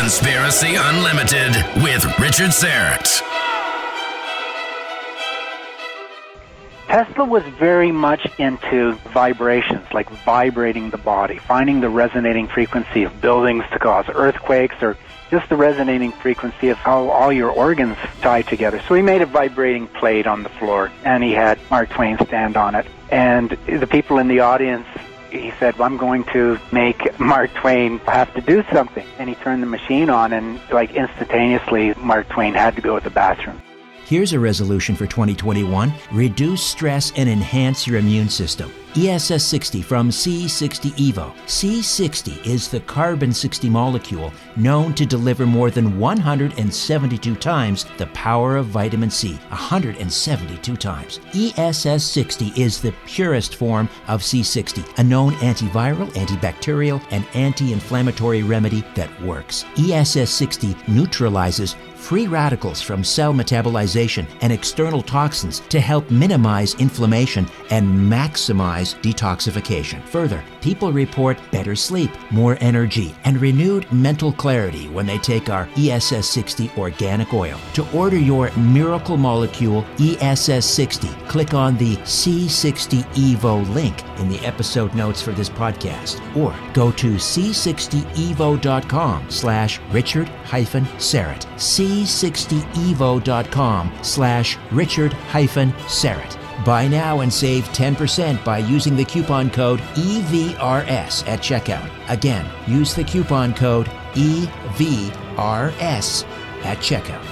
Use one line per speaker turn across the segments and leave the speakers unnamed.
Conspiracy Unlimited with Richard Syrett.
Tesla was very much into vibrations, like vibrating the body, finding the resonating frequency of buildings to cause earthquakes or just the resonating frequency of how all your organs tie together. So he made a vibrating plate on the floor and he had Mark Twain stand on it. And the people in the audience he said, well, I'm going to make Mark Twain have to do something. And he turned the machine on, and like instantaneously, Mark Twain had to go to the bathroom.
Here's a resolution for 2021 reduce stress and enhance your immune system. ESS 60 from C60 Evo. C60 is the carbon 60 molecule known to deliver more than 172 times the power of vitamin C. 172 times. ESS 60 is the purest form of C60, a known antiviral, antibacterial, and anti inflammatory remedy that works. ESS 60 neutralizes free radicals from cell metabolization and external toxins to help minimize inflammation and maximize detoxification. Further, people report better sleep, more energy, and renewed mental clarity when they take our ESS 60 organic oil. To order your miracle molecule ESS 60, click on the C60 Evo link in the episode notes for this podcast or go to c60evo.com slash richard hyphen Syrett. c60evo.com slash richard hyphen Syrett. Buy now and save 10% by using the coupon code EVRS at checkout. Again, use the coupon code EVRS at checkout.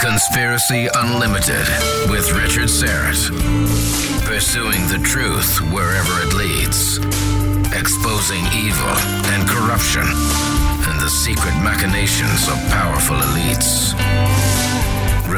Conspiracy Unlimited with Richard Syrett. Pursuing the truth wherever it leads. Exposing evil and corruption and the secret machinations of powerful elites.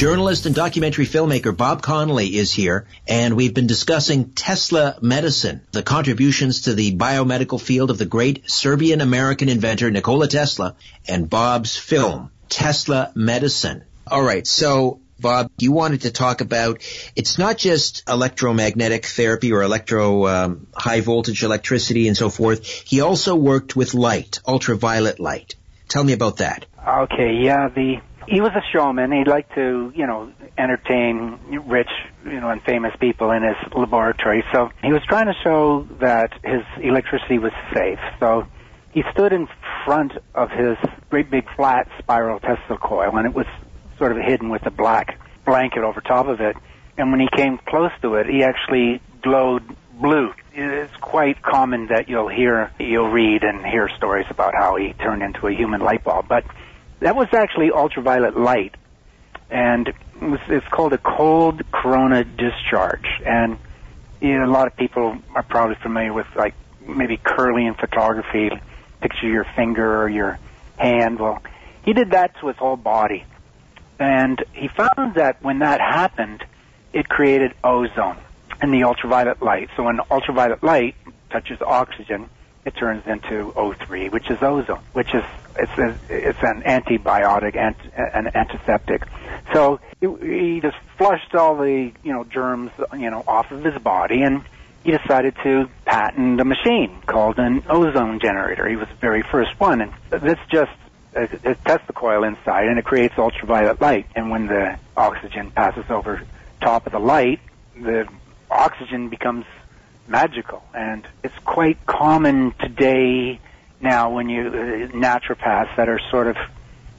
Journalist and documentary filmmaker Bob Connolly is here, and we've been discussing Tesla medicine, the contributions to the biomedical field of the great Serbian American inventor Nikola Tesla, and Bob's film, Tesla Medicine. All right, so Bob, you wanted to talk about it's not just electromagnetic therapy or electro um, high voltage electricity and so forth. He also worked with light, ultraviolet light. Tell me about that.
Okay, yeah, the he was a showman. He liked to, you know, entertain rich, you know, and famous people in his laboratory. So he was trying to show that his electricity was safe. So he stood in front of his great big flat spiral Tesla coil, and it was sort of hidden with a black blanket over top of it. And when he came close to it, he actually glowed blue. It's quite common that you'll hear, you'll read and hear stories about how he turned into a human light bulb. But that was actually ultraviolet light, and it was, it's called a cold corona discharge. And you know, a lot of people are probably familiar with like maybe Kirlian photography, picture your finger or your hand. Well, he did that to his whole body, and he found that when that happened, it created ozone in the ultraviolet light. So when ultraviolet light touches oxygen, it turns into O3, which is ozone, which is it's a, it's an antibiotic and an antiseptic. So he just flushed all the you know germs you know off of his body, and he decided to patent a machine called an ozone generator. He was the very first one, and that's just a, a Tesla coil inside, and it creates ultraviolet light. And when the oxygen passes over top of the light, the oxygen becomes magical, and it's quite common today now when you uh, naturopaths that are sort of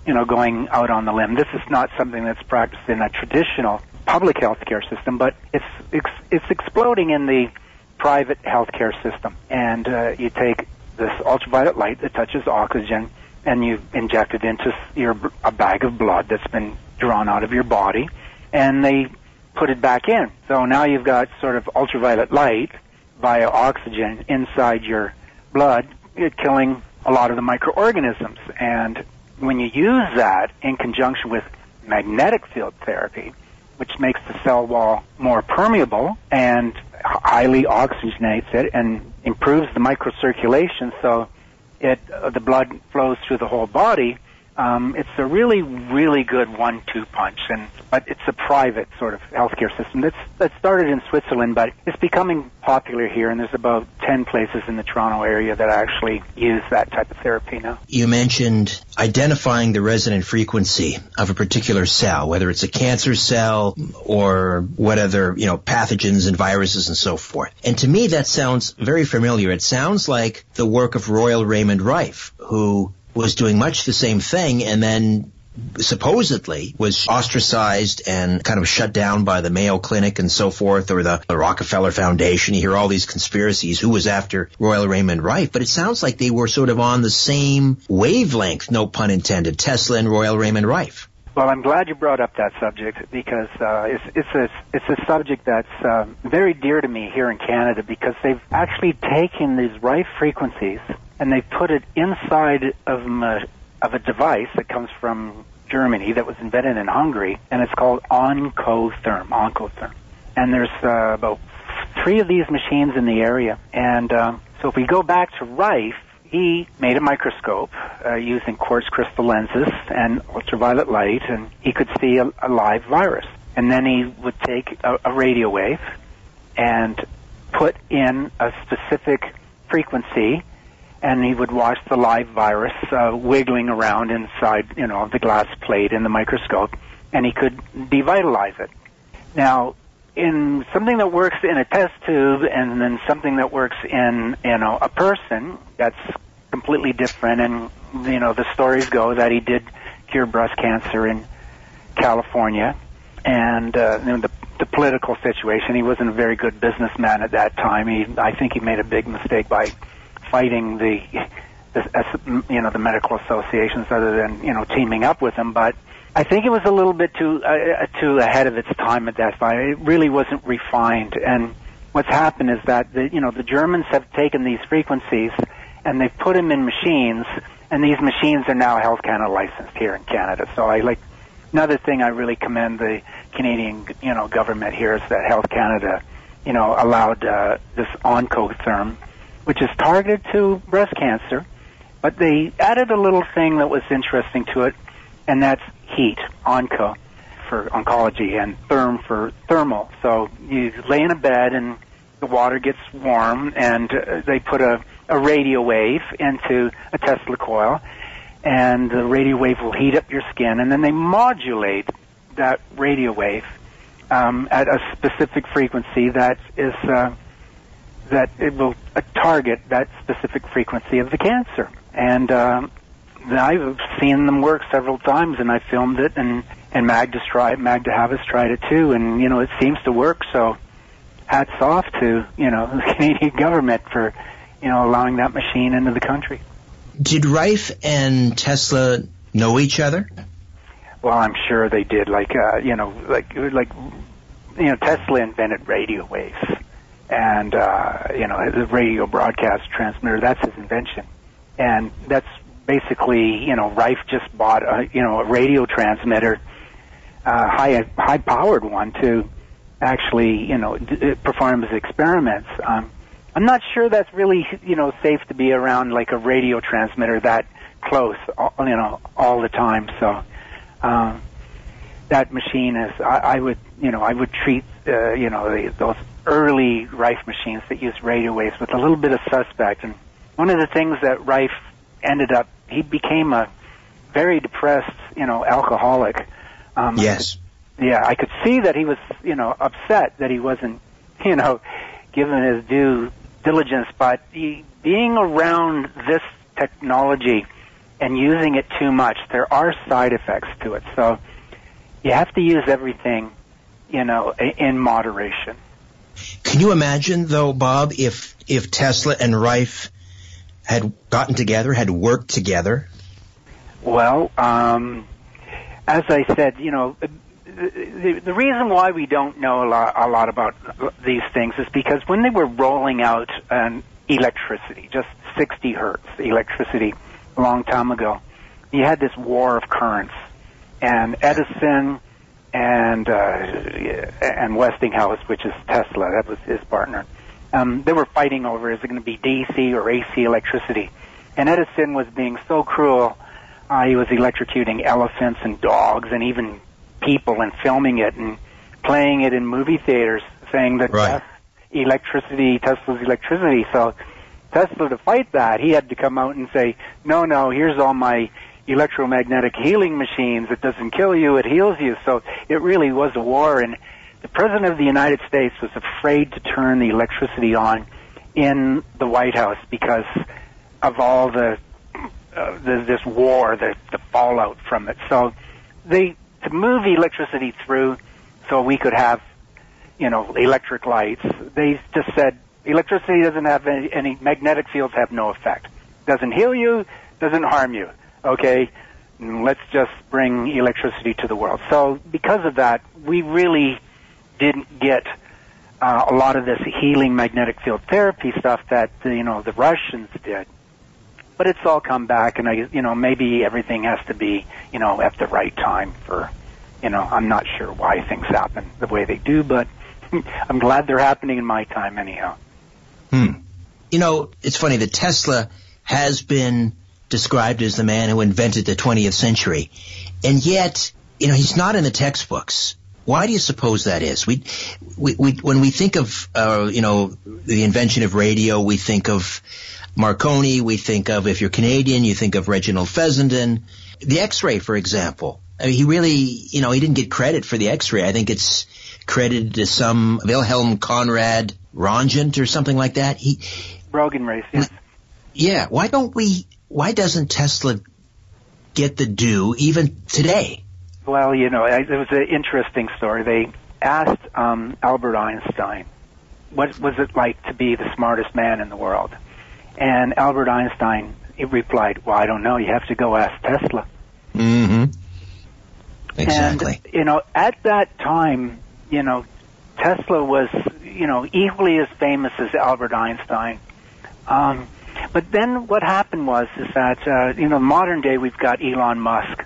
you know going out on the limb. This is not something that's practiced in a traditional public healthcare system, but it's it's, it's exploding in the private healthcare system. And uh, you take this ultraviolet light that touches oxygen, and you inject it into your a bag of blood that's been drawn out of your body, and they put it back in. So now you've got sort of ultraviolet light via oxygen inside your blood, killing a lot of the microorganisms. And when you use that in conjunction with magnetic field therapy, which makes the cell wall more permeable and highly oxygenates it and improves the microcirculation so it uh, the blood flows through the whole body, um, it's a really, really good one-two punch, and but it's a private sort of healthcare system. That's that started in Switzerland, but it's becoming popular here, and there's about ten places in the Toronto area that actually use that type of therapy now.
You mentioned identifying the resonant frequency of a particular cell, whether it's a cancer cell or what other you know pathogens and viruses and so forth. And to me, that sounds very familiar. It sounds like the work of Royal Raymond Rife, who was doing much the same thing and then supposedly was ostracized and kind of shut down by the Mayo Clinic and so forth, or the, the, Rockefeller Foundation. You hear all these conspiracies. Who was after Royal Raymond Rife? But it sounds like they were sort of on the same wavelength, no pun intended, Tesla and Royal Raymond Rife.
Well, I'm glad you brought up that subject because uh, it's, it's a it's a subject that's uh, very dear to me here in Canada because they've actually taken these Rife frequencies and they put it inside of a, of a device that comes from Germany that was invented in Hungary, and it's called Oncotherm. Oncotherm, and there's uh, about three of these machines in the area. And uh, so if we go back to Rife, he made a microscope uh, using quartz crystal lenses and ultraviolet light, and he could see a, a live virus. And then he would take a, a radio wave and put in a specific frequency and he would watch the live virus uh, wiggling around inside, you know, the glass plate in the microscope, and he could devitalize it. Now, in something that works in a test tube and then something that works in, you know, a person, that's completely different. And you know, the stories go that he did cure breast cancer in California, and uh, you know, the the political situation. He wasn't a very good businessman at that time. He, I think, he made a big mistake by fighting the, the you know the medical associations other than you know teaming up with them, but. I think it was a little bit too uh, too ahead of its time at that time. It really wasn't refined, and what's happened is that the you know the Germans have taken these frequencies and they've put them in machines, and these machines are now Health Canada licensed here in Canada. So I like another thing I really commend the Canadian you know government here is that Health Canada you know allowed uh, this Oncotherm which is targeted to breast cancer, but they added a little thing that was interesting to it, and that's heat, onco for oncology, and therm for thermal. So you lay in a bed and the water gets warm, and uh, they put a, a radio wave into a Tesla coil, and the radio wave will heat up your skin, and then they modulate that radio wave um, at a specific frequency that is uh, that it will uh, target that specific frequency of the cancer. And um, I've seen them work several times, and I filmed it, and and Magda's tried, Magda Havas tried it too, and you know it seems to work. So hats off to you know the Canadian government for you know allowing that machine into the country.
Did Rife and Tesla know each other?
Well, I'm sure they did. Like uh, you know, like like you know, Tesla invented radio waves, and uh, you know, the radio broadcast transmitter. That's his invention, and that's basically you know, Rife just bought a you know a radio transmitter, uh, high high powered one to actually you know d- perform his experiments. Um, I'm not sure that's really you know safe to be around like a radio transmitter that close, you know, all the time. So um, that machine is, I, I would you know I would treat uh, you know the, those early Rife machines that use radio waves with a little bit of suspect. And one of the things that Rife ended up, he became a very depressed, you know, alcoholic.
Um, yes.
I could, yeah, I could see that he was, you know, upset that he wasn't, you know, given his due diligence, but he, being around this technology and using it too much, there are side effects to it. So you have to use everything, you know, in moderation.
Can you imagine, though, Bob, if if Tesla and Rife had gotten together, had worked together?
Well, um, as I said, you know, the, the reason why we don't know a lot, a lot about these things is because when they were rolling out um, electricity, just 60 hertz electricity, a long time ago, you had this war of currents, and Edison and uh, and Westinghouse, which is Tesla, that was his partner. Um, they were fighting over is it going to be DC or AC electricity, and Edison was being so cruel. Uh, he was electrocuting elephants and dogs and even people and filming it and playing it in movie theaters, saying that
right.
electricity, Tesla's electricity. So Tesla to fight that, he had to come out and say, no, no, here's all my electromagnetic healing machines. It doesn't kill you, it heals you. So it really was a war and the President of the United States was afraid to turn the electricity on in the White House because of all the, uh, the this war, the, the fallout from it. So they to move electricity through so we could have, you know, electric lights. They just said electricity doesn't have any, any magnetic fields have no effect. Doesn't heal you, doesn't harm you. Okay, let's just bring electricity to the world. So because of that, we really didn't get uh, a lot of this healing magnetic field therapy stuff that you know the Russians did but it's all come back, and I, you know, maybe everything has to be, you know, at the right time for, you know, I'm not sure why things happen the way they do, but I'm glad they're happening in my time anyhow.
Hmm. You know, it's funny that Tesla has been described as the man who invented the 20th century, and yet, you know, he's not in the textbooks. Why do you suppose that is? We, we, we when we think of, uh, you know, the invention of radio, we think of Marconi, we think of, if you're Canadian, you think of Reginald Fessenden. The X-ray, for example. I mean, he really, you know, he didn't get credit for the X-ray. I think it's credited to some Wilhelm Conrad Röntgen or something like that. He,
Röntgen rays, yes.
Yeah. Why don't we, why doesn't Tesla get the due even today?
Well, you know, it was an interesting story. They asked um, Albert Einstein, what was it like to be the smartest man in the world? And Albert Einstein he replied, "Well, I don't know. You have to go ask Tesla."
Mm-hmm. Exactly.
And you know, at that time, you know, Tesla was you know equally as famous as Albert Einstein. Um, but then what happened was is that uh, you know modern day we've got Elon Musk,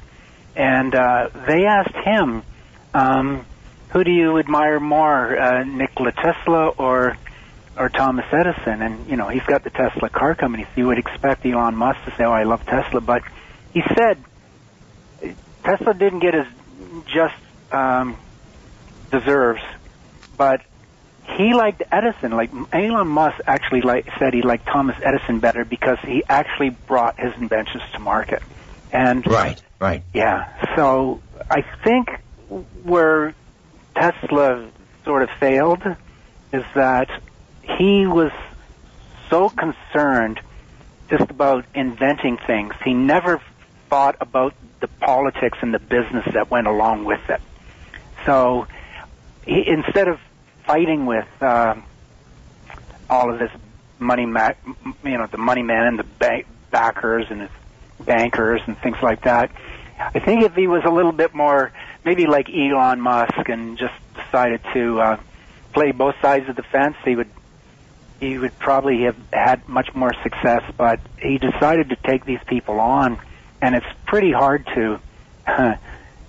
and uh, they asked him, um, "Who do you admire more, uh, Nikola Tesla or or Thomas Edison, and you know he's got the Tesla car company. So you would expect Elon Musk to say, "Oh, I love Tesla," but he said Tesla didn't get his just um, deserves, but he liked Edison. Like Elon Musk actually like, said he liked Thomas Edison better because he actually brought his inventions to market, And
Right, right.
yeah, so I think where Tesla sort of failed is that he was so concerned just about inventing things. He never thought about the politics and the business that went along with it. So he, instead of fighting with uh, all of this money, ma- you know, the money man and the bank backers and his bankers and things like that, I think if he was a little bit more, maybe like Elon Musk, and just decided to uh, play both sides of the fence, he would he would probably have had much more success. But he decided to take these people on, and it's pretty hard to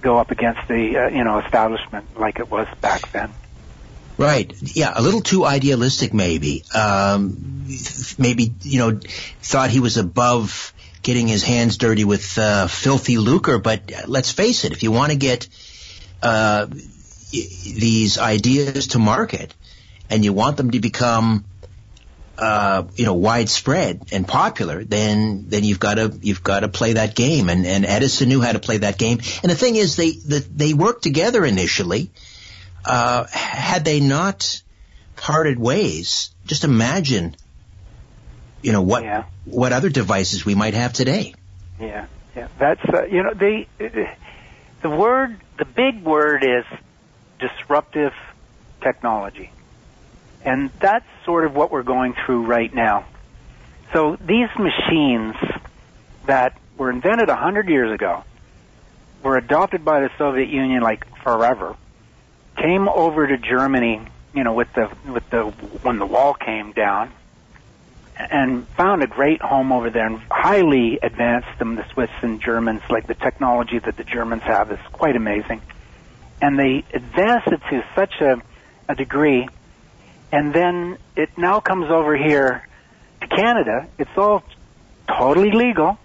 go up against the uh, you know establishment like it was back then.
Right. Yeah, a little too idealistic, maybe. Um, maybe you know, thought he was above getting his hands dirty with uh, filthy lucre. But let's face it, if you want to get uh, these ideas to market and you want them to become uh, you know widespread and popular, then then you've got to you've got to play that game. And, and Edison knew how to play that game. And the thing is, they the, they worked together initially. Uh, had they not parted ways, just imagine, you know what
Yeah.
what other devices we might have today.
Yeah, yeah. That's uh, you know the the word the big word is disruptive technology, and that's sort of what we're going through right now. So these machines that were invented a hundred years ago were adopted by the Soviet Union like forever, came over to Germany, you know, with the with the when the wall came down, and found a great home over there and highly advanced them, the Swiss and Germans, like the technology that the Germans have is quite amazing. And they advanced it to such a, a degree, and then it now comes over here to Canada. It's all totally legal.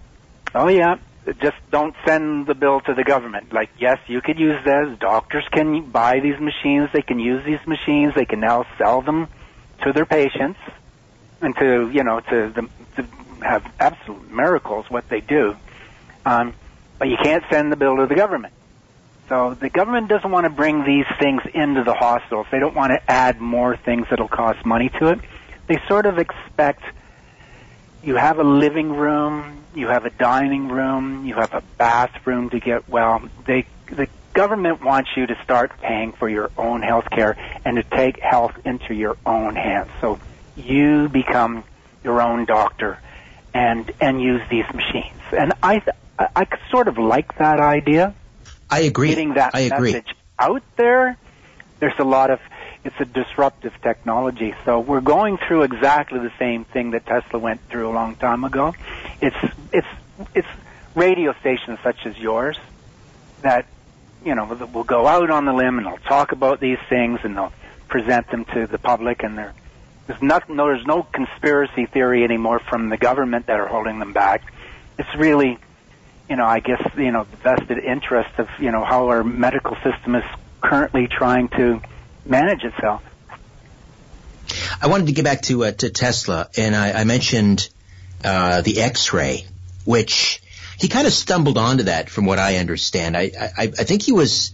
Oh yeah, just don't send the bill to the government. Like, yes, you could use this. Doctors can buy these machines. They can use these machines. They can now sell them to their patients and to you know to, the, to have absolute miracles what they do. Um, but you can't send the bill to the government. So the government doesn't want to bring these things into the hospitals. They don't want to add more things that'll cost money to it. They sort of expect you have a living room, you have a dining room, you have a bathroom to get well. They the government wants you to start paying for your own health care and to take health into your own hands. So you become your own doctor and and use these machines. And I th- I sort of like that idea
I agree.
getting that
I agree.
message out there. There's a lot of it's a disruptive technology. So we're going through exactly the same thing that Tesla went through a long time ago. It's it's it's radio stations such as yours that you know will go out on the limb and they'll talk about these things and they'll present them to the public and there there's not no there's no conspiracy theory anymore from the government that are holding them back. It's really you know, I guess, you know, the vested interest of, you know, how our medical system is currently trying to manage itself.
I wanted to get back to uh, to Tesla, and I, I mentioned uh, the X-ray, which he kind of stumbled onto that, from what I understand. I, I I think he was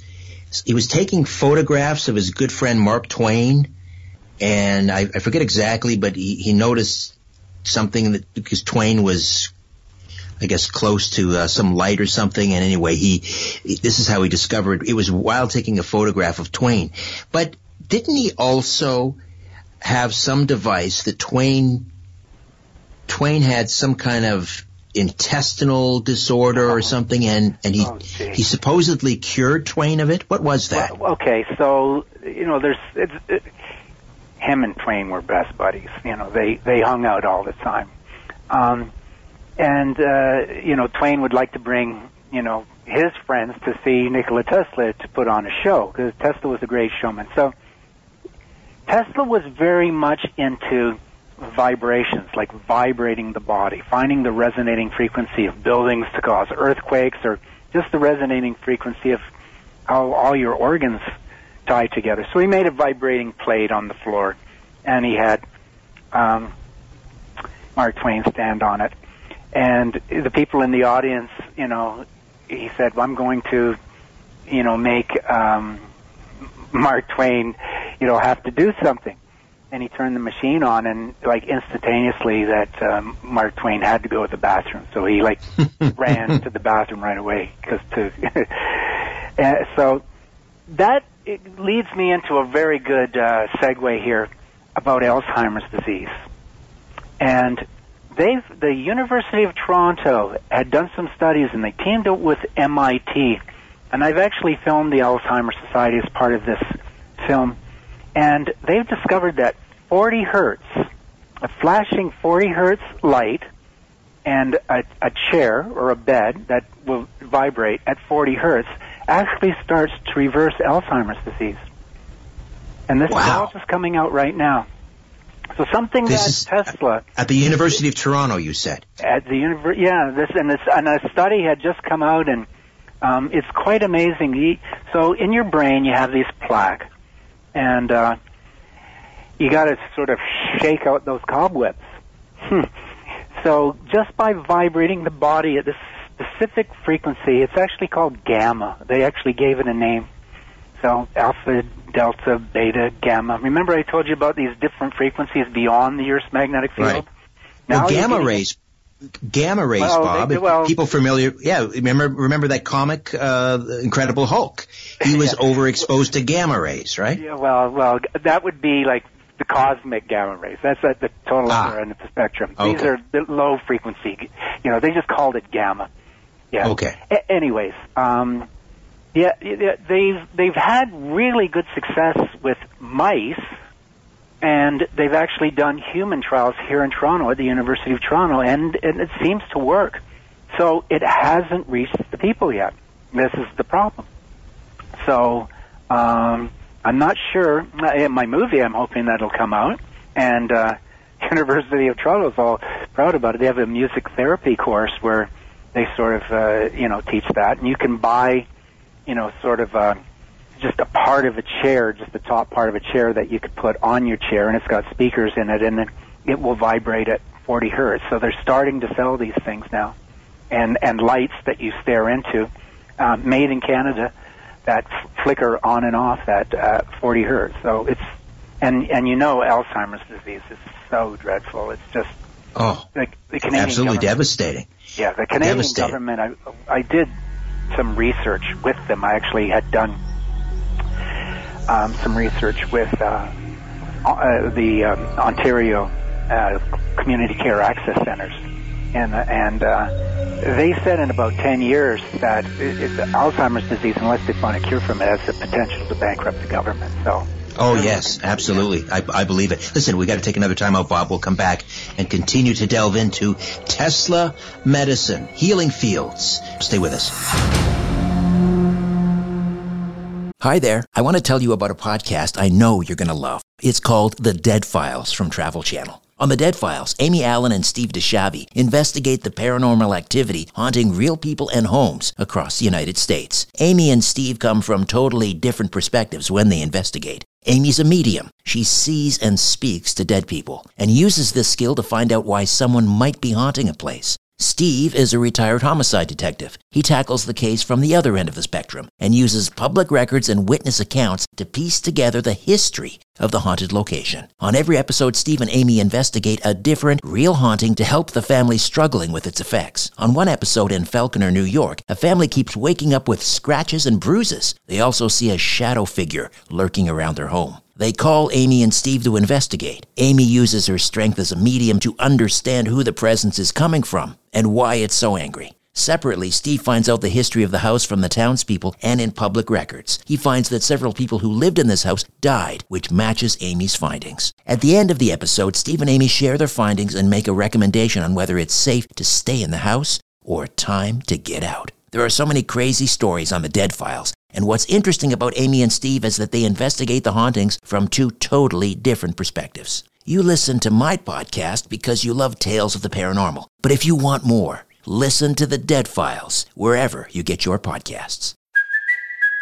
he was taking photographs of his good friend Mark Twain, and I, I forget exactly, but he, he noticed something that because Twain was I guess close to uh, some light or something. And anyway, he, this is how he discovered it was while taking a photograph of Twain. But didn't he also have some device that Twain, Twain had some kind of intestinal disorder or something and, and he,
Oh,
he supposedly cured Twain of it? What was that?
Well, okay, so, you know, there's, it's, it, him and Twain were best buddies. You know, they, they hung out all the time. Um, and, uh, you know, Twain would like to bring, you know, his friends to see Nikola Tesla to put on a show because Tesla was a great showman. So Tesla was very much into vibrations, like vibrating the body, finding the resonating frequency of buildings to cause earthquakes or just the resonating frequency of how all your organs tie together. So he made a vibrating plate on the floor and he had um, Mark Twain stand on it. And the people in the audience, you know, he said, well, I'm going to, you know, make um, Mark Twain, you know, have to do something. And he turned the machine on, and like instantaneously, that um, Mark Twain had to go to the bathroom. So he like ran to the bathroom right away because to. and so that it leads me into a very good uh, segue here about Alzheimer's disease. And they've the University of Toronto had done some studies, and they teamed up with MIT. And I've actually filmed the Alzheimer's Society as part of this film, and they've discovered that 40 hertz, a flashing 40 hertz light, and a, a chair or a bed that will vibrate at 40 hertz actually starts to reverse Alzheimer's disease. And this
Wow.
is all just coming out right now. So something
This
that Tesla
at the University of Toronto. You said.
at the univer- yeah this and this and a study had just come out and um, it's quite amazing The- so in your brain you have these plaque and uh, you got to sort of shake out those cobwebs Hmm. so just by vibrating the body at this specific frequency it's actually called gamma they actually gave it a name so alpha delta beta gamma remember i told you about these different frequencies beyond the earth's magnetic field
Right.
Now
well, gamma
getting-
rays. Gamma rays,
Well,
Bob.
they- well-
people familiar, yeah. Remember, remember that comic, uh, Incredible Hulk. He was overexposed to gamma rays, right?
Yeah, well, well, that would be like the cosmic gamma rays. That's at the total
Ah.
other end of the spectrum. These
Okay.
are the low frequency. You know, they just called it gamma. Yeah.
Okay.
A- anyways, um, yeah, they've they've had really good success with mice, and they've actually done human trials here in Toronto at the University of Toronto, and, and it seems to work. So it hasn't reached the people yet. This is the problem. So um, I'm not sure. In my movie, I'm hoping that'll come out, and uh, University of Toronto is all proud about it. They have a music therapy course where they sort of uh, you know teach that, and you can buy you know sort of uh, just a part of a chair, just the top part of a chair that you could put on your chair, and it's got speakers in it, and then it will vibrate at 40 hertz. So they're starting to sell these things now, and and lights that you stare into, uh, made in Canada, that f- flicker on and off at uh, 40 hertz. So it's and and you know Alzheimer's disease is so dreadful. It's just
Oh,
the, the Canadian
absolutely devastating.
Yeah, the Canadian government. I I did some research with them. I actually had done um, some research with uh, uh, the um, Ontario uh, Community Care Access Centers, and and uh, they said in about ten years that it, it, Alzheimer's disease, unless they find a cure from it, has the potential to bankrupt the government. So.
Oh yes, absolutely. I, I believe it. Listen, we got to take another time out, Bob. We'll come back and continue to delve into Tesla medicine, healing fields. Stay with us.
Hi there. I want to tell you about a podcast I know you're going to love. It's called The Dead Files from Travel Channel. On The Dead Files, Amy Allen and Steve DiSchiavi investigate the paranormal activity haunting real people and homes across the United States. Amy and Steve come from totally different perspectives when they investigate. Amy's a medium. She sees and speaks to dead people and uses this skill to find out why someone might be haunting a place. Steve is a retired homicide detective. He tackles the case from the other end of the spectrum and uses public records and witness accounts to piece together the history of the haunted location. On every episode, Steve and Amy investigate a different, real haunting to help the family struggling with its effects. On one episode in Falconer, New York, a family keeps waking up with scratches and bruises. They also see a shadow figure lurking around their home. They call Amy and Steve to investigate. Amy uses her strength as a medium to understand who the presence is coming from and why it's so angry. Separately, Steve finds out the history of the house from the townspeople and in public records. He finds that several people who lived in this house died, which matches Amy's findings. At the end of the episode, Steve and Amy share their findings and make a recommendation on whether it's safe to stay in the house or time to get out. There are so many crazy stories on the Dead Files, and what's interesting about Amy and Steve is that they investigate the hauntings from two totally different perspectives. You listen to my podcast because you love tales of the paranormal, but if you want more, listen to the Dead Files wherever you get your podcasts.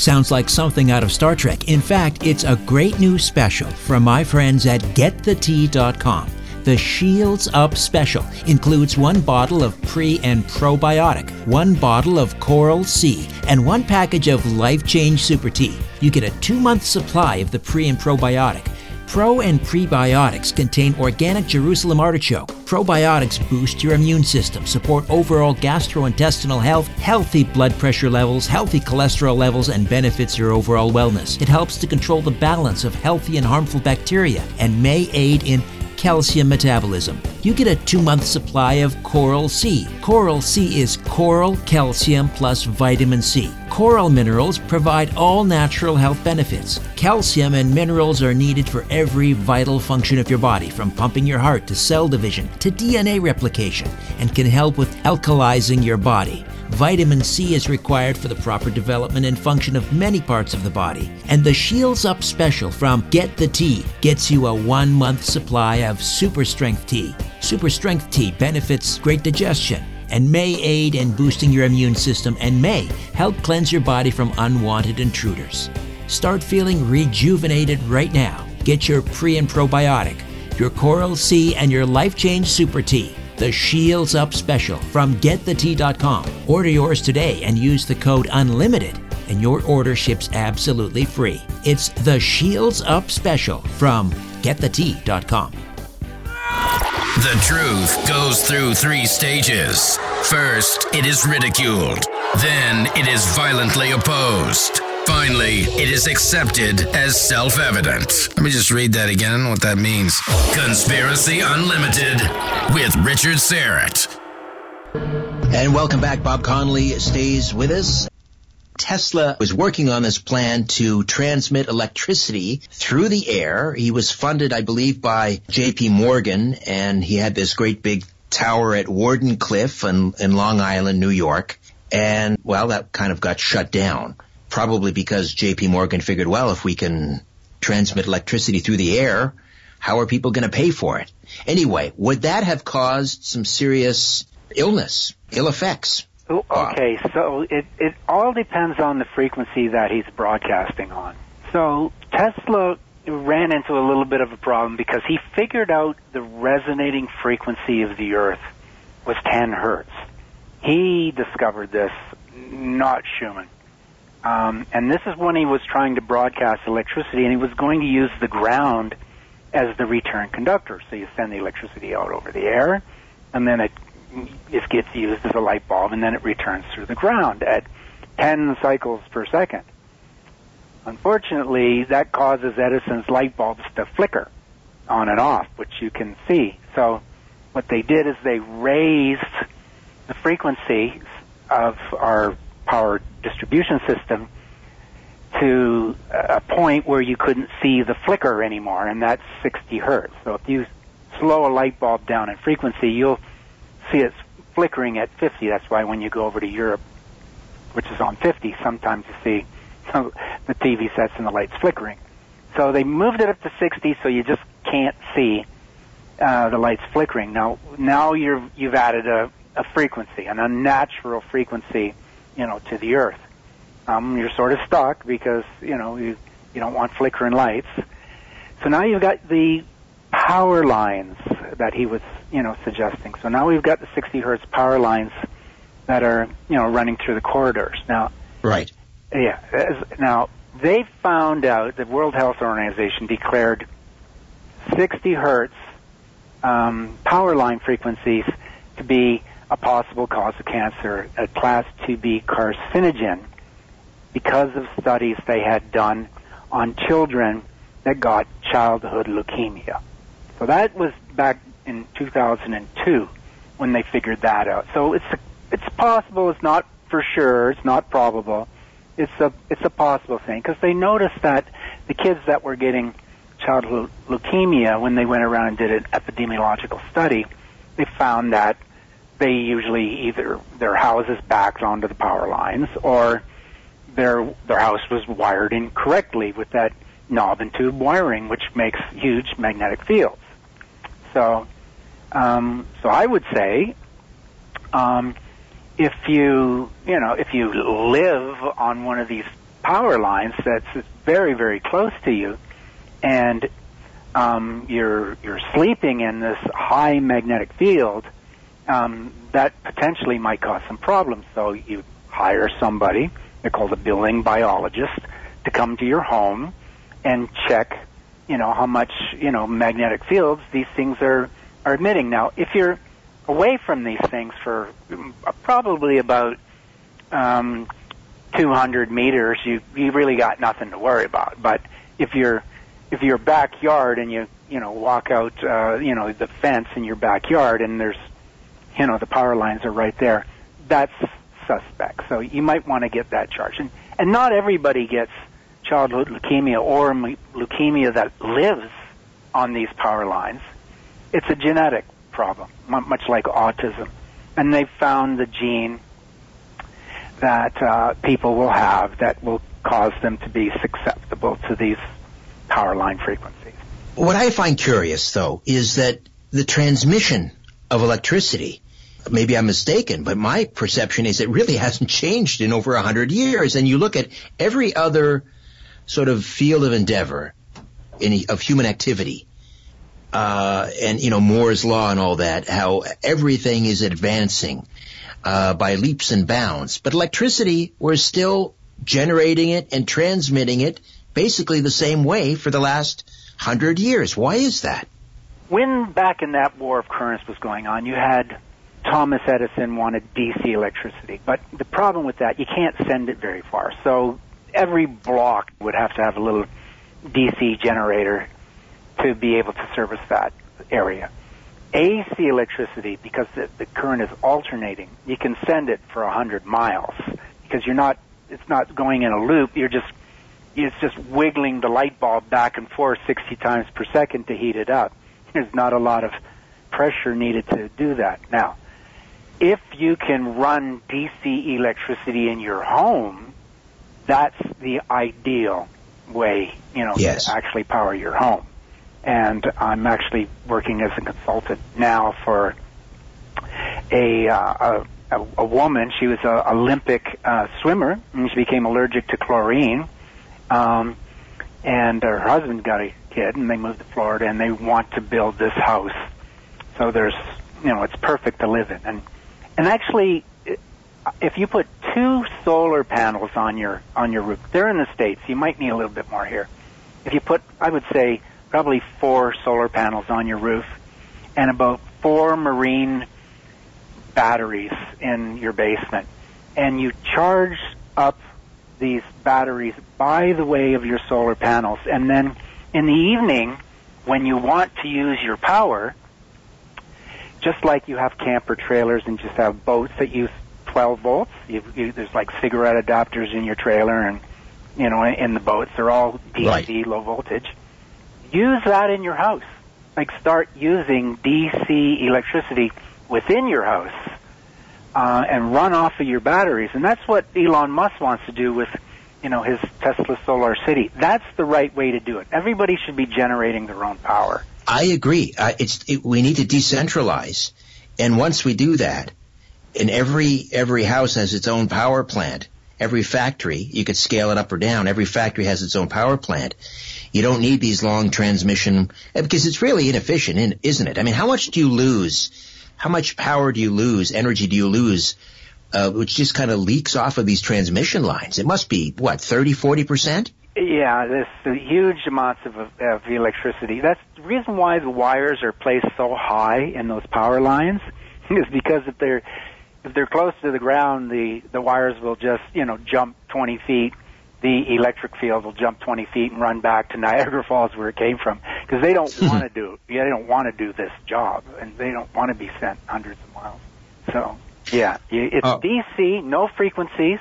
Sounds like something out of Star Trek. In fact, it's a great new special from my friends at GetTheTea.com. The Shields Up special includes one bottle of pre and probiotic, one bottle of Coral C, and one package of Life Change Super Tea. You get a two month supply of the pre and probiotic. Pro and prebiotics contain organic Jerusalem artichoke. Probiotics boost your immune system, support overall gastrointestinal health, healthy blood pressure levels, healthy cholesterol levels, and benefits your overall wellness. It helps to control the balance of healthy and harmful bacteria and may aid in calcium metabolism. You get a two month supply of Coral C. Coral C is coral, calcium, plus vitamin C. Coral minerals provide all natural health benefits. Calcium and minerals are needed for every vital function of your body, from pumping your heart to cell division to DNA replication, and can help with alkalizing your body. Vitamin C is required for the proper development and function of many parts of the body. And the Shields Up special from Get the Tea gets you a one month supply of Super Strength Tea. Super Strength Tea benefits great digestion and may aid in boosting your immune system and may help cleanse your body from unwanted intruders. Start feeling rejuvenated right now. Get your pre and probiotic, your Coral C, and your Life Change Super Tea the Shields Up Special from GetTheTea.com. Order yours today and use the code UNLIMITED, and your order ships absolutely free. It's the Shields Up Special from GetTheTea.com.
The truth goes through three stages. First, it is ridiculed. Then, it is violently opposed. Finally, it is accepted as self evident. Let me just read that again, what that means. Conspiracy Unlimited with Richard Syrett.
And welcome back. Bob Conley stays with us. Tesla was working on this plan to transmit electricity through the air. He was funded, I believe, by JP Morgan, and he had this great big tower at Wardenclyffe in, in Long Island, New York. And, well, that kind of got shut down probably because JP Morgan figured, well, if we can transmit electricity through the air, how are people going to pay for it? Anyway, would that have caused some serious illness, ill effects?
Oh, okay, so it, it all depends on the frequency that he's broadcasting on. So Tesla ran into a little bit of a problem because he figured out the resonating frequency of the Earth was 10 hertz. He discovered this, not Schumann. Um, and this is when he was trying to broadcast electricity, and he was going to use the ground as the return conductor. So you send the electricity out over the air, and then it it gets used as a light bulb, and then it returns through the ground at 10 cycles per second. Unfortunately, that causes Edison's light bulbs to flicker on and off, which you can see. So what they did is they raised the frequency of our power distribution system to a point where you couldn't see the flicker anymore, and that's 60 hertz. So if you slow a light bulb down in frequency, you'll see it flickering at 50. That's why when you go over to Europe, which is on 50, sometimes you see the TV sets and the lights flickering. So they moved it up to 60, so you just can't see uh, the lights flickering. Now, now you're, you've added a, a frequency, an unnatural frequency, you know, to the Earth um, you're sort of stuck because you know you you don't want flickering lights. So now you've got the power lines that he was you know suggesting. So now we've got the 60 hertz power lines that are you know running through the corridors. Now,
right.
Yeah. as- Now they found out that World Health Organization declared 60 hertz um, power line frequencies to be a possible cause of cancer, a class 2B carcinogen, because of studies they had done on children that got childhood leukemia. So that was back in 2002 when they figured that out. So it's it's possible. It's not for sure. It's not probable. It's a it's a possible thing because they noticed that the kids that were getting childhood leukemia when they went around and did an epidemiological study, they found that they usually either their houses backed onto the power lines or their their house was wired incorrectly with that knob and tube wiring, which makes huge magnetic fields. So, um, so I would say, um, if you you know if you live on one of these power lines that's very very close to you, and um, you're you're sleeping in this high magnetic field, um, that potentially might cause some problems. So you hire somebody, they're called a building biologist, to come to your home and check, you know, how much, you know, magnetic fields these things are, are emitting. Now, if you're away from these things for probably about um, 200 meters, you you really got nothing to worry about. But if you're if your backyard and you you know walk out, uh, you know, the fence in your backyard, and there's you know the power lines are right there, that's suspect. So you might want to get that charged. And and not everybody gets childhood leukemia or leukemia that lives on these power lines. It's a genetic problem, much like autism. And they've found the gene that uh, people will have that will cause them to be susceptible to these power line frequencies.
What I find curious, though, is that the transmission of electricity, maybe I'm mistaken, but my perception is it really hasn't changed in over a hundred years. And you look at every other sort of field of endeavor in, of human activity, uh, and you know Moore's law and all that, how everything is advancing uh, by leaps and bounds. But electricity, we're still generating it and transmitting it basically the same way for the last hundred years. Why is that?
when back in that war of currents was going on, you had Thomas Edison wanted DC electricity, but the problem with that, you can't send it very far. So every block would have to have a little DC generator to be able to service that area. AC electricity, because the, the current is alternating, you can send it for a hundred miles because you're not, it's not going in a loop. You're just, it's just wiggling the light bulb back and forth 60 times per second to heat it up. There's not a lot of pressure needed to do that. Now, if you can run DC electricity in your home, that's the ideal way, you know,
Yes.
to actually power your home. And I'm actually working as a consultant now for a uh, a, a, woman. She was an Olympic uh, swimmer, and she became allergic to chlorine. Um, and her husband got a kid, and they moved to Florida, and they want to build this house. So there's, you know, it's perfect to live in. And and actually, if you put two solar panels on your on your roof, they're in the states. You might need a little bit more here. If you put, I would say, probably four solar panels on your roof, and about four marine batteries in your basement, and you charge up these batteries by the way of your solar panels, and then in the evening, when you want to use your power, just like you have camper trailers and just have boats that use 12 volts, you, you, there's like cigarette adapters in your trailer, and you know in the boats they're all DC low voltage. Use that in your house. Like start using DC electricity within your house uh, and run off of your batteries. And that's what Elon Musk wants to do with, you know, his Tesla Solar City. That's the right way to do it. Everybody should be generating their own power.
I agree. I, it's it, we need to decentralize, and once we do that, and every every house has its own power plant. Every factory, you could scale it up or down. Every factory has its own power plant. You don't need these long transmission because it's really inefficient, isn't it? I mean, how much do you lose? How much power do you lose? Energy do you lose uh, which just kind of leaks off of these transmission lines. It must be what 30, 40 percent.
Yeah, there's huge amounts of, of electricity. That's the reason why the wires are placed so high in those power lines, is because if they're if they're close to the ground, the the wires will just you know jump 20 feet. The electric field will jump 20 feet and run back to Niagara Falls where it came from because they don't want to do yeah they don't want to do this job and they don't want to be sent hundreds of miles. So yeah, it's oh. DC, no frequencies,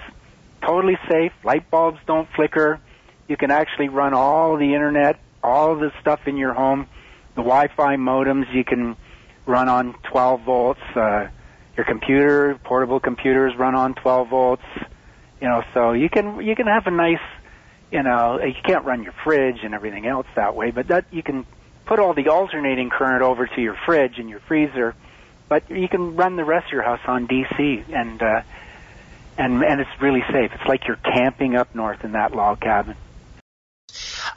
totally safe. Light bulbs don't flicker. You can actually run all the internet, all the stuff in your home. The Wi-Fi modems you can run on 12 volts. Uh, your computer, portable computers run on 12 volts. You know, so you can you can have a nice, you know, you can't run your fridge and everything else that way, but that you can put all the alternating current over to your fridge and your freezer, but you can run the rest of your house on DC and uh, and and it's really safe. It's like you're camping up north in that log cabin.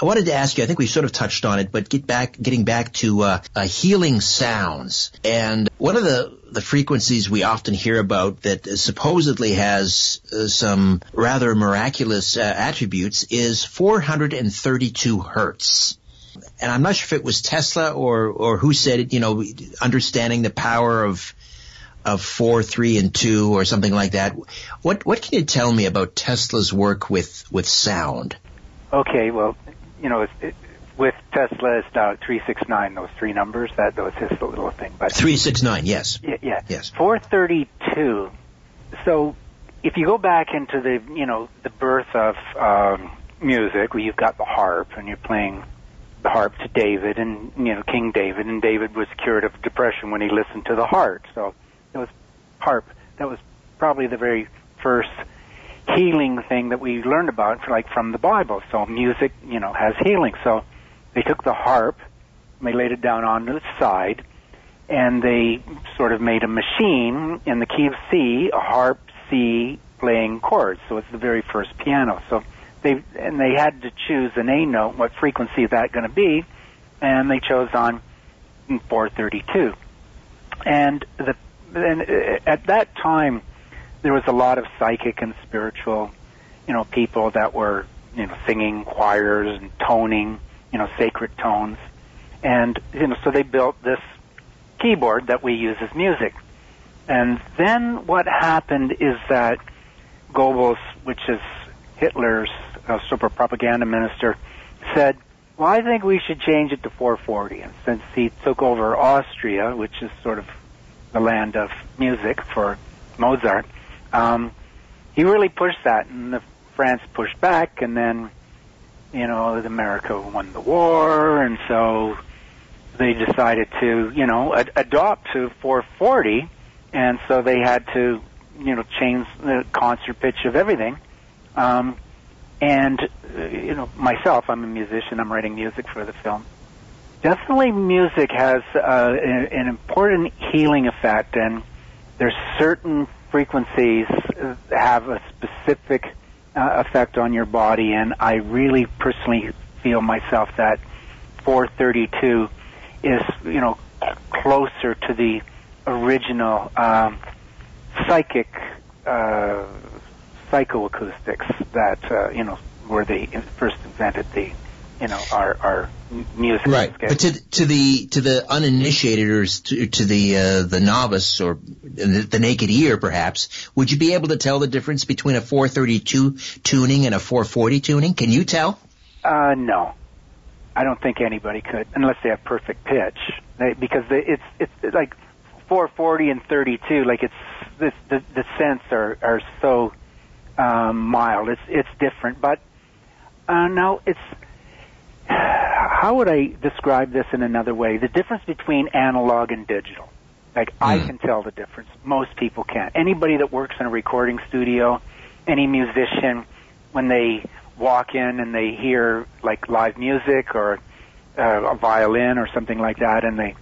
I wanted to ask you. I think we sort of touched on it, but get back, getting back to uh, uh, healing sounds. And one of the the frequencies we often hear about that supposedly has uh, some rather miraculous uh, attributes is 432 hertz. And I'm not sure if it was Tesla or or who said it. You know, understanding the power of of four, three, and two, or something like that. What what can you tell me about Tesla's work with with sound?
Okay, well, you know, it's, it, with Tesla, it's now 369, those three numbers, that was his little thing. But
369, yes.
Yeah, yeah.
Yes.
432. So if you go back into the, you know, the birth of um, music, where you've got the harp and you're playing the harp to David and, you know, King David, and David was cured of depression when he listened to the harp. So it was harp. That was probably the very first healing thing that we learned about, like from the Bible. So music, you know, has healing. So they took the harp, and they laid it down on its side, and they sort of made a machine in the key of C, a harp C playing chords. So it's the very first piano. So they and they had to choose an A note, what frequency is that going to be, and they chose on 432. And the and uh, at that time there was a lot of psychic and spiritual, you know, people that were, you know, singing choirs and toning, you know, sacred tones. And, you know, so they built this keyboard that we use as music. And then what happened is that Goebbels, which is Hitler's uh, super propaganda minister, said, well, I think we should change it to 440. And since he took over Austria, which is sort of the land of music for Mozart, um, he really pushed that, and the France pushed back, and then you know America won the war, and so they decided to you know ad- adopt to 440, and so they had to you know change the concert pitch of everything. Um, and uh, you know myself, I'm a musician. I'm writing music for the film. Definitely, music has uh, an, an important healing effect, and there's certain frequencies have a specific uh, effect on your body, and I really personally feel myself that 432 is, you know, closer to the original um, psychic uh, psychoacoustics that uh, you know where they first invented the you know our our music.
Right, but to to the to the uninitiated or to, to the uh, the novice or the, the, naked ear, perhaps, would you be able to tell the difference between a 432 tuning and a 440 tuning? Can you tell?
Uh, no, I don't think anybody could unless they have perfect pitch. They, because they, it's it's like 440 and 32. Like it's this the the cents are are so um, mild. It's it's different, but uh, no, it's how would I describe this in another way? The difference between analog and digital. Like. I hmm. can tell the difference. Most people can't. Anybody that works in a recording studio, any musician, when they walk in and they hear like live music or uh, a violin or something like that, and they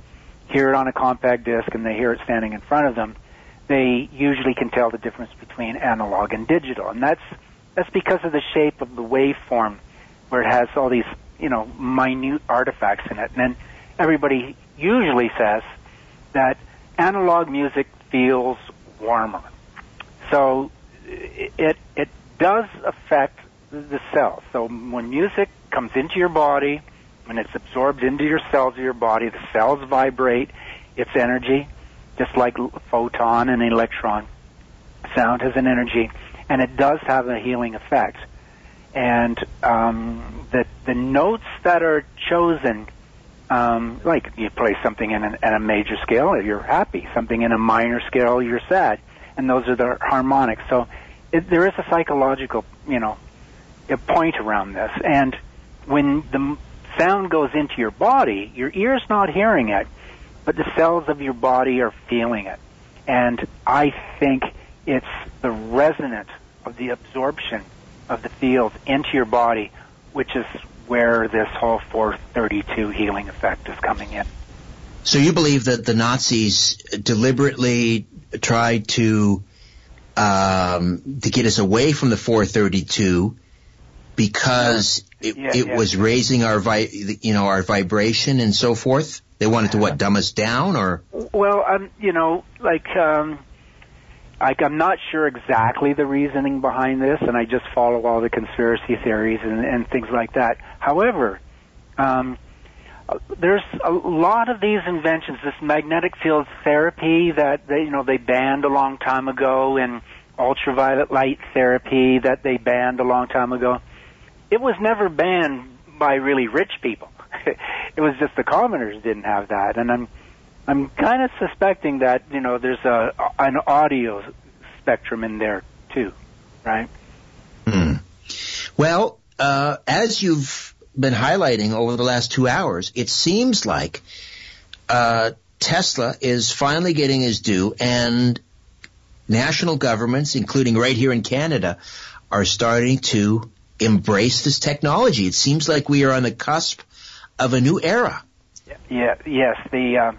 hear it on a compact disc and they hear it standing in front of them, they usually can tell the difference between analog and digital, and that's that's because of the shape of the waveform, where it has all these you know, minute artifacts in it. And then everybody usually says that analog music feels warmer. So it it does affect the cells. So when music comes into your body, when it's absorbed into your cells of your body, the cells vibrate its energy, just like photon and electron. Sound has an energy, and it does have a healing effect. And um, the the notes that are chosen, um, like you play something in, an, a major scale, you're happy. Something in a minor scale, you're sad, and those are the harmonics. So it, there is a psychological, you know, a point around this. And when the sound goes into your body, your ear's not hearing it, but the cells of your body are feeling it. And I think it's the resonance of the absorption of the fields into your body, which is where this whole 432 healing effect is coming in.
So you believe that the Nazis deliberately tried to um, to get us away from the 432 because it,
Yeah,
it
yeah.
was raising our vi- you know our vibration and so forth. They wanted to what dumb us down or
Well, um, you know, like, um, like I'm not sure exactly the reasoning behind this, and I just follow all the conspiracy theories and, and things like that. However, um, there's a lot of these inventions, this magnetic field therapy that they, you know, they banned a long time ago, and ultraviolet light therapy that they banned a long time ago. It was never banned by really rich people. it was just the commoners didn't have that, and I'm I'm kind of suspecting that you know there's a an audio spectrum in there too, right?
Hmm. Well, uh, as you've been highlighting over the last two hours, it seems like uh, Tesla is finally getting his due, and national governments, including right here in Canada, are starting to embrace this technology. It seems like we are on the cusp of a new era.
Yeah, yes. The um,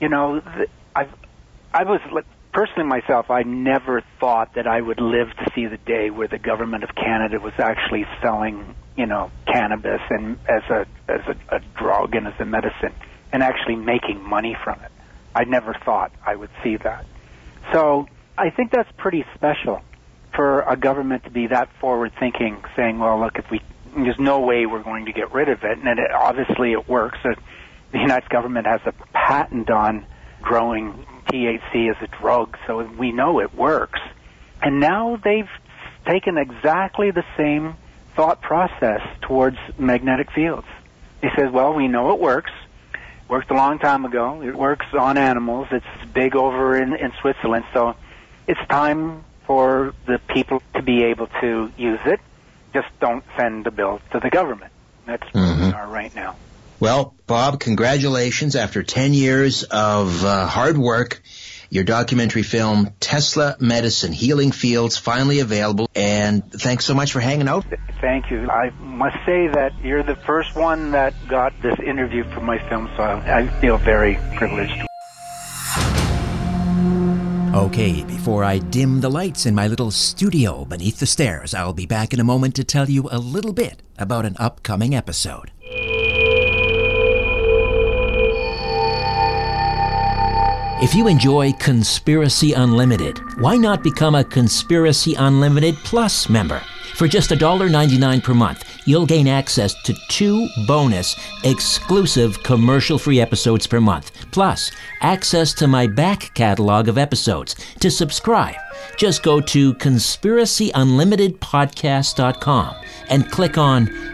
you know, I I was personally myself. I never thought that I would live to see the day where the government of Canada was actually selling, you know, cannabis and as a as a, a drug and as a medicine, and actually making money from it. I never thought I would see that. So I think that's pretty special for a government to be that forward thinking, saying, "Well, look, if we there's no way we're going to get rid of it," and it, obviously it works. Uh, the United government has a patent on growing THC as a drug, so we know it works. And now they've taken exactly the same thought process towards magnetic fields. They said, "Well, we know it works." It Worked a long time ago. It works on animals. It's big over in, in Switzerland. So it's time for the people to be able to use it. Just don't send the bill to the government. That's where we mm-hmm. are right now.
Well, Bob, congratulations. After 10 years of uh, hard work, your documentary film, Tesla Medicine, Healing Fields, finally available. And thanks so much for hanging out.
Thank you. I must say that you're the first one that got this interview for my film, so I, I feel very privileged.
Okay, before I dim the lights in my little studio beneath the stairs, I'll be back in a moment to tell you a little bit about an upcoming episode. If you enjoy Conspiracy Unlimited, why not become a Conspiracy Unlimited Plus member? For just $1.99 per month, you'll gain access to two bonus, exclusive commercial free episodes per month, plus access to my back catalog of episodes. To subscribe, just go to conspiracyunlimitedpodcast.com and click on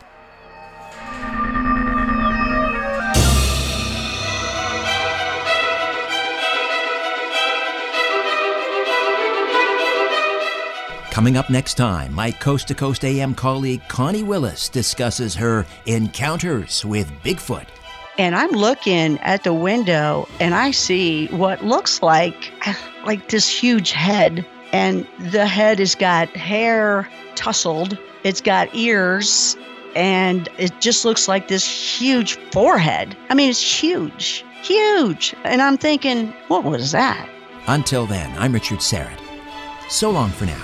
Coming up next time, my Coast to Coast AM colleague Connie Willis discusses her encounters with Bigfoot.
and I'm looking at the window and I see what looks like like this huge head and the head has got hair tousled it's got ears and it just looks like this huge forehead. I mean, it's huge, huge. And I'm thinking, what was that?
Until then, I'm Richard Syrett. So long for now.